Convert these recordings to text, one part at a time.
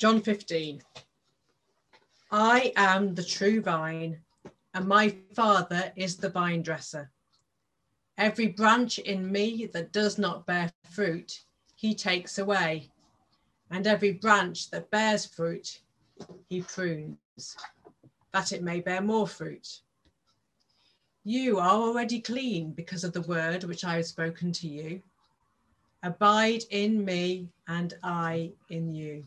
John 15. I am the true vine, and my Father is the vine dresser. Every branch in me that does not bear fruit, he takes away, and every branch that bears fruit, he prunes, that it may bear more fruit. You are already clean because of the word which I have spoken to you. Abide in me, and I in you.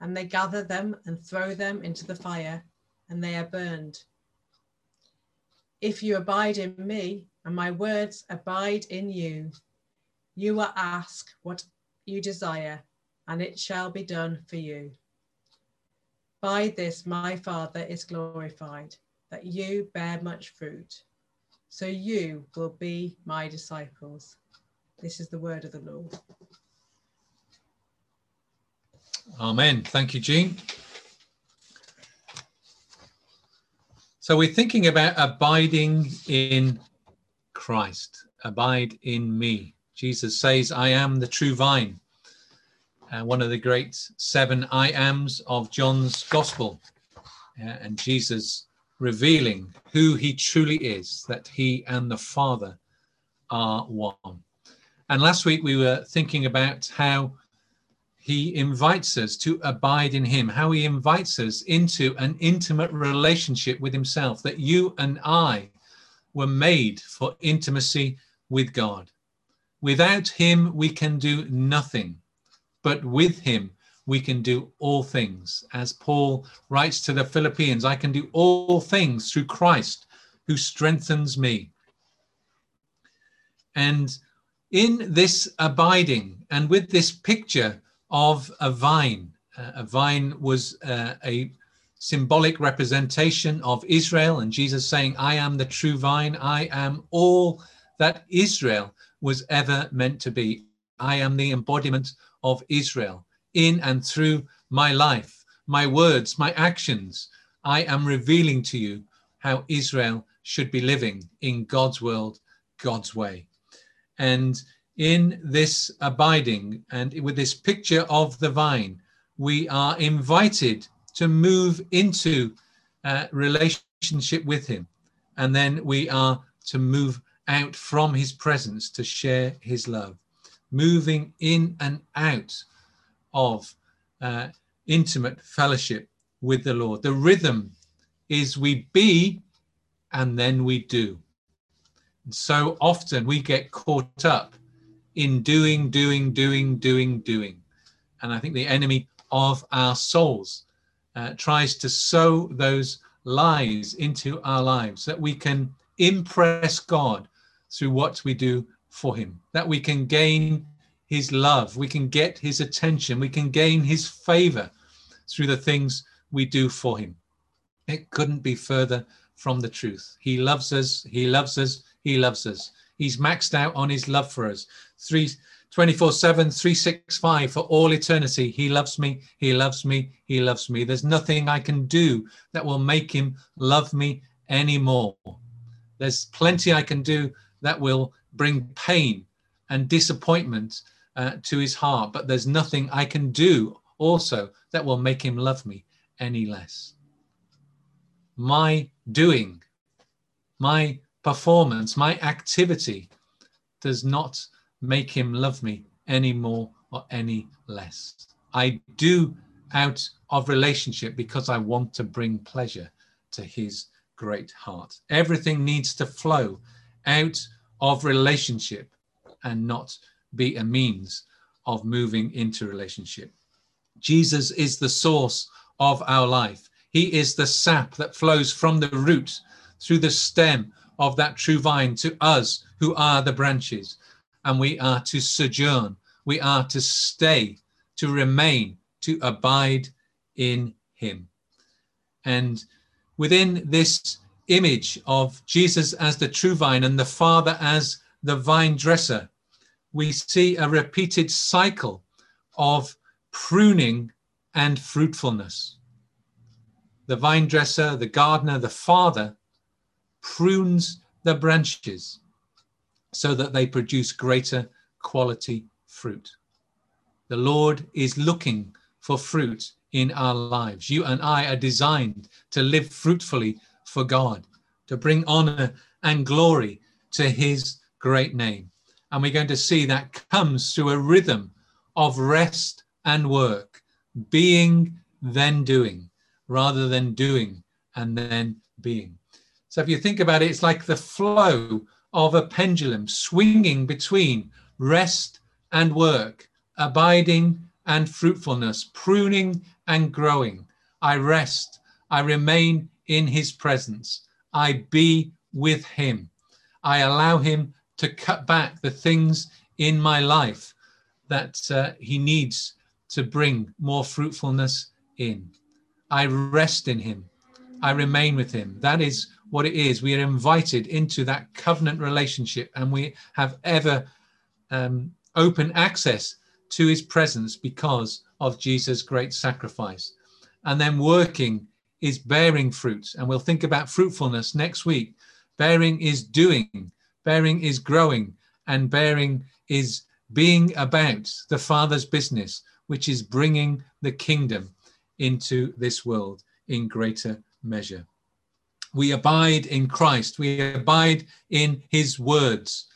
and they gather them and throw them into the fire, and they are burned. If you abide in me, and my words abide in you, you will ask what you desire, and it shall be done for you. By this my Father is glorified, that you bear much fruit, so you will be my disciples. This is the word of the Lord. Amen. Thank you, Jean. So we're thinking about abiding in Christ. Abide in me. Jesus says, I am the true vine. Uh, one of the great seven I ams of John's gospel. Uh, and Jesus revealing who he truly is, that he and the Father are one. And last week we were thinking about how he invites us to abide in him, how he invites us into an intimate relationship with himself, that you and I were made for intimacy with God. Without him, we can do nothing, but with him, we can do all things. As Paul writes to the Philippians, I can do all things through Christ who strengthens me. And in this abiding and with this picture of a vine. Uh, a vine was uh, a symbolic representation of Israel, and Jesus saying, I am the true vine, I am all that Israel was ever meant to be. I am the embodiment of Israel in and through my life, my words, my actions. I am revealing to you how Israel should be living in God's world, God's way. And in this abiding and with this picture of the vine, we are invited to move into uh, relationship with Him. And then we are to move out from His presence to share His love, moving in and out of uh, intimate fellowship with the Lord. The rhythm is we be and then we do. And so often we get caught up in doing, doing, doing, doing, doing. And I think the enemy of our souls uh, tries to sow those lies into our lives that we can impress God through what we do for Him, that we can gain His love, we can get His attention, we can gain His favor through the things we do for Him. It couldn't be further from the truth. He loves us, He loves us, He loves us. He's maxed out on His love for us. 24 7, 365 for all eternity. He loves me, He loves me, He loves me. There's nothing I can do that will make Him love me anymore. There's plenty I can do that will bring pain and disappointment uh, to His heart, but there's nothing I can do also that will make Him love me any less. My doing, my performance, my activity does not make him love me any more or any less. I do out of relationship because I want to bring pleasure to his great heart. Everything needs to flow out of relationship and not be a means of moving into relationship. Jesus is the source of our life. He is the sap that flows from the root through the stem of that true vine to us who are the branches and we are to sojourn, we are to stay to remain, to abide in him. And within this image of Jesus as the true vine and the Father as the vine dresser, we see a repeated cycle of pruning and fruitfulness. The vine dresser, the gardener, the Father prunes the branches so that they produce greater quality fruit. The Lord is looking for fruit in our lives. You and I are designed to live fruitfully for God, to bring honor and glory to his great name. And we're going to see that comes through a rhythm of rest and work, being, then doing, rather than doing and then being. So if you think about it, it's like the flow of a pendulum swinging between rest and work, abiding and fruitfulness, pruning and growing. I rest, I remain in his presence, I be with him. I allow him to cut back the things in my life that uh, he needs to bring more fruitfulness in. I rest in him. I remain with him. That is what it is. We are invited into that covenant relationship and we have ever um, open access to his presence because of Jesus' great sacrifice. And then working is bearing fruit. And we'll think about fruitfulness next week. Bearing is doing, bearing is growing, and bearing is being about the Father's business, which is bringing the kingdom into this world in greater measure. We abide in Christ, we abide in his words,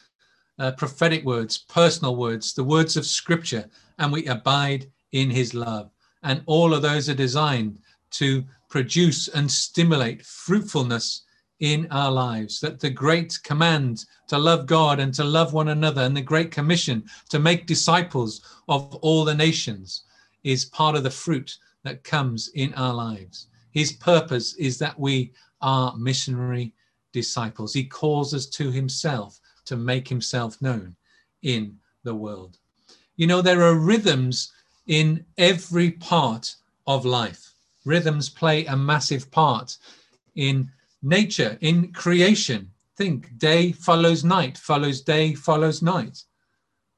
uh, prophetic words, personal words, the words of scripture, and we abide in his love. And all of those are designed to produce and stimulate fruitfulness in our lives. That the great command to love God and to love one another, and the great commission to make disciples of all the nations is part of the fruit that comes in our lives. His purpose is that we are missionary disciples. He calls us to himself to make himself known in the world. You know, there are rhythms in every part of life. Rhythms play a massive part in nature, in creation. Think day follows night, follows day, follows night.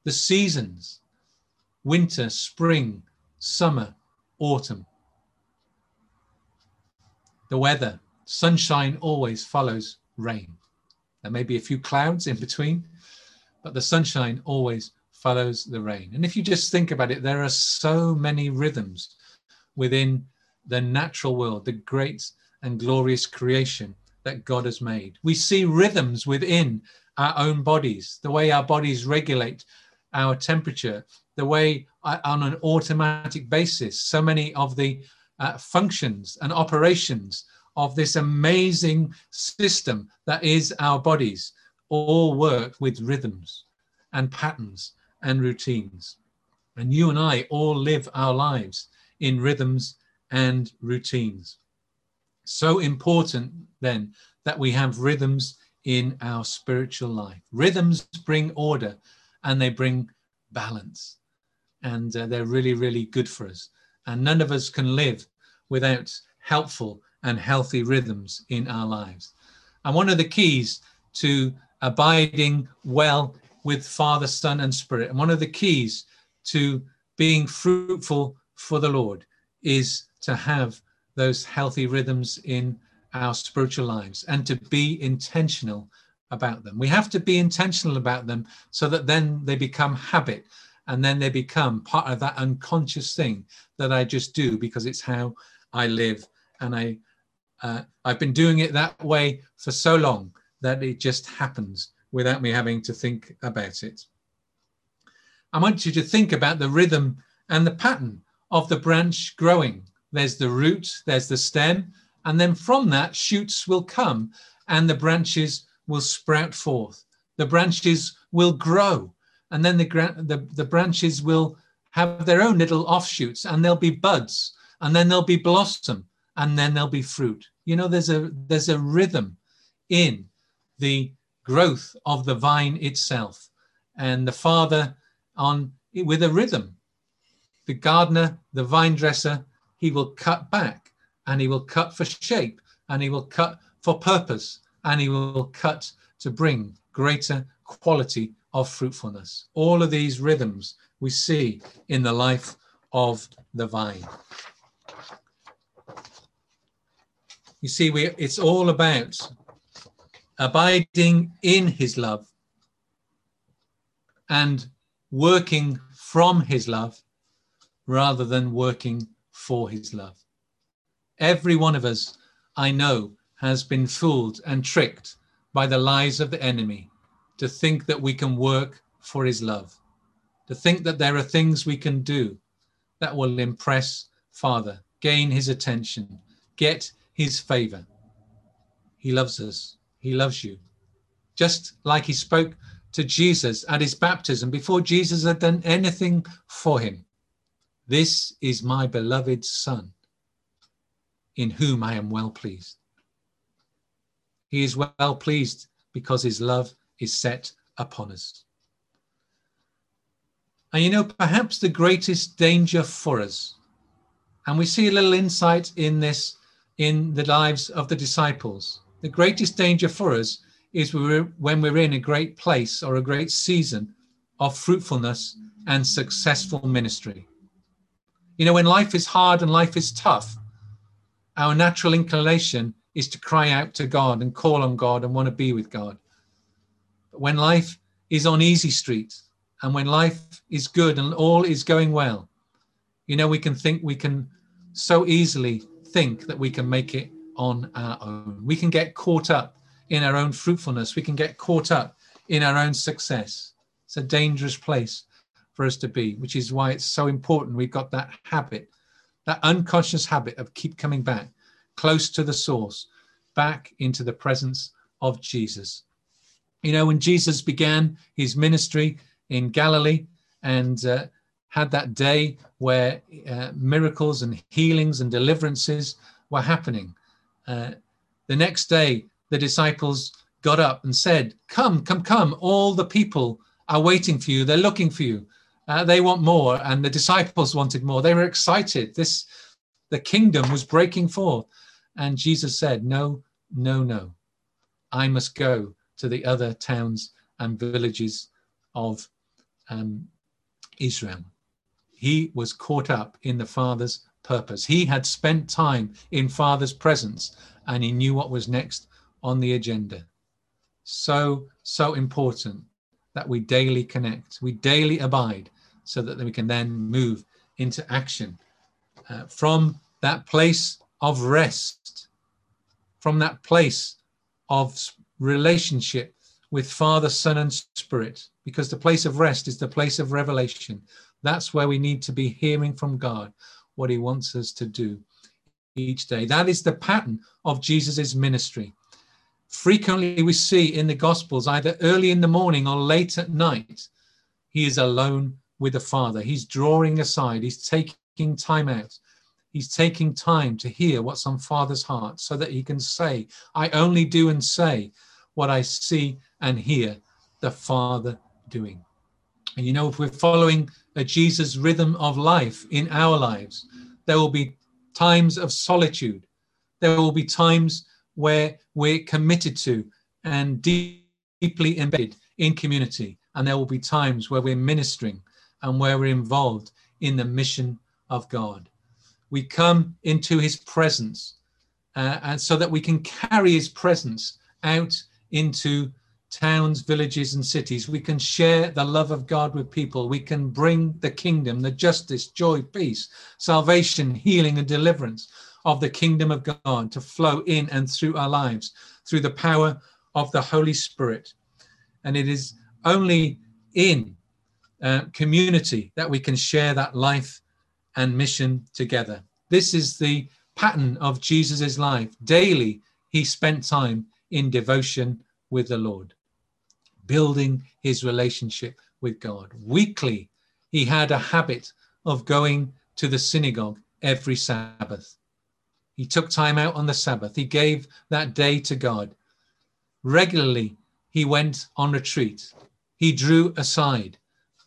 The seasons winter, spring, summer, autumn. The weather, sunshine always follows rain. There may be a few clouds in between, but the sunshine always follows the rain. And if you just think about it, there are so many rhythms within the natural world, the great and glorious creation that God has made. We see rhythms within our own bodies, the way our bodies regulate our temperature, the way uh, on an automatic basis, so many of the uh, functions and operations of this amazing system that is our bodies all work with rhythms and patterns and routines. And you and I all live our lives in rhythms and routines. So important then that we have rhythms in our spiritual life. Rhythms bring order and they bring balance. And uh, they're really, really good for us. And none of us can live without helpful and healthy rhythms in our lives. And one of the keys to abiding well with Father, Son, and Spirit, and one of the keys to being fruitful for the Lord is to have those healthy rhythms in our spiritual lives and to be intentional about them. We have to be intentional about them so that then they become habit and then they become part of that unconscious thing that I just do because it's how I live and I uh, I've been doing it that way for so long that it just happens without me having to think about it. I want you to think about the rhythm and the pattern of the branch growing. There's the root, there's the stem, and then from that, shoots will come and the branches will sprout forth. The branches will grow, and then the, the, the branches will have their own little offshoots, and there'll be buds, and then there'll be blossom, and then there'll be fruit. You know, there's a there's a rhythm in the growth of the vine itself, and the Father on with a rhythm the gardener, the vine dresser, he will cut back and he will cut for shape and he will cut for purpose and he will cut to bring greater quality of fruitfulness. All of these rhythms we see in the life of the vine. You see, we, it's all about abiding in his love and working from his love rather than working for his love. Every one of us, I know, has been fooled and tricked by the lies of the enemy to think that we can work for his love, to think that there are things we can do that will impress Father, gain his attention, get his favor. He loves us. He loves you. Just like he spoke to Jesus at his baptism before Jesus had done anything for him. This is my beloved Son, in whom I am well pleased. He is well pleased because his love is set upon us. And you know, perhaps the greatest danger for us, and we see a little insight in this in the lives of the disciples. The greatest danger for us is when we're in a great place or a great season of fruitfulness and successful ministry. You know, when life is hard and life is tough, our natural inclination is to cry out to God and call on God and want to be with God. But when life is on easy street and when life is good and all is going well, you know, we can think we can so easily think that we can make it on our own. We can get caught up in our own fruitfulness. We can get caught up in our own success. It's a dangerous place for us to be, which is why it's so important we've got that habit, that unconscious habit of keep coming back close to the source, back into the presence of Jesus. You know, when Jesus began his ministry in Galilee and uh, had that day where uh, miracles and healings and deliverances were happening. Uh, the next day, the disciples got up and said, Come, come, come. All the people are waiting for you. They're looking for you. Uh, they want more. And the disciples wanted more. They were excited. This, the kingdom was breaking forth. And Jesus said, No, no, no. I must go to the other towns and villages of um, Israel he was caught up in the Father's purpose. He had spent time in Father's presence and he knew what was next on the agenda. So, so important that we daily connect, we daily abide, so that we can then move into action uh, from that place of rest, from that place of relationship with Father, Son, and Spirit, because the place of rest is the place of revelation. That's where we need to be hearing from God what he wants us to do each day. That is the pattern of Jesus's ministry. Frequently, we see in the Gospels, either early in the morning or late at night, he is alone with the Father. He's drawing aside, he's taking time out. He's taking time to hear what's on Father's heart so that he can say, I only do and say what I see and hear the Father doing. And you know, if we're following a Jesus rhythm of life in our lives, there will be times of solitude. There will be times where we're committed to and deeply embedded in community. And there will be times where we're ministering and where we're involved in the mission of God. We come into his presence uh, and so that we can carry his presence out into towns, villages, and cities. We can share the love of God with people. We can bring the kingdom, the justice, joy, peace, salvation, healing, and deliverance of the kingdom of God to flow in and through our lives through the power of the Holy Spirit. And it is only in uh, community that we can share that life and mission together. This is the pattern of Jesus's life. Daily, he spent time in devotion with the Lord building his relationship with God. Weekly, he had a habit of going to the synagogue every Sabbath. He took time out on the Sabbath. He gave that day to God. Regularly, he went on retreat. He drew aside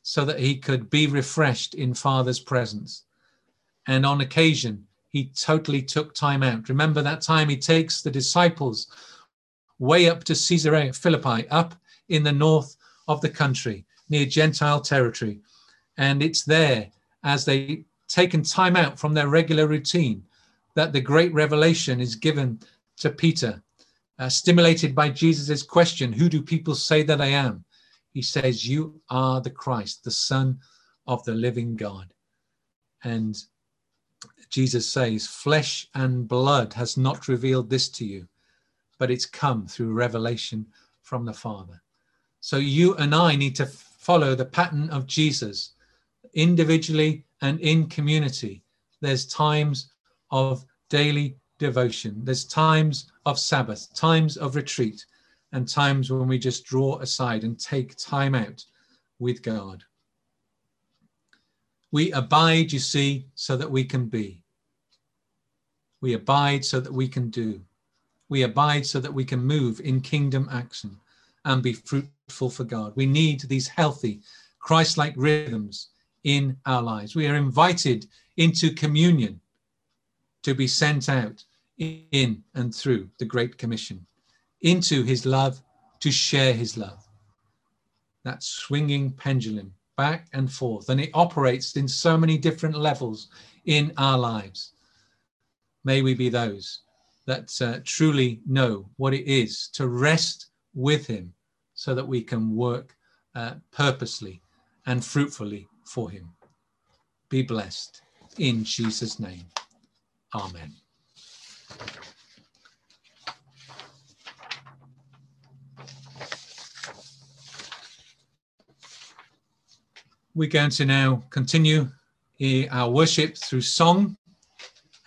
so that he could be refreshed in Father's presence. And on occasion, he totally took time out. Remember that time he takes the disciples way up to Caesarea Philippi, up in the north of the country, near Gentile territory. And it's there, as they taken time out from their regular routine, that the great revelation is given to Peter, uh, stimulated by Jesus' question, Who do people say that I am? He says, You are the Christ, the Son of the living God. And Jesus says, Flesh and blood has not revealed this to you, but it's come through revelation from the Father. So you and I need to follow the pattern of Jesus individually and in community. There's times of daily devotion, there's times of Sabbath, times of retreat, and times when we just draw aside and take time out with God. We abide, you see, so that we can be. We abide so that we can do. We abide so that we can move in kingdom action and be fruitful for God. We need these healthy, Christ like rhythms in our lives. We are invited into communion to be sent out in and through the Great Commission, into his love to share his love. That swinging pendulum back and forth, and it operates in so many different levels in our lives. May we be those that uh, truly know what it is to rest with him so that we can work uh, purposely and fruitfully for him. Be blessed in Jesus' name. Amen. We're going to now continue our worship through song.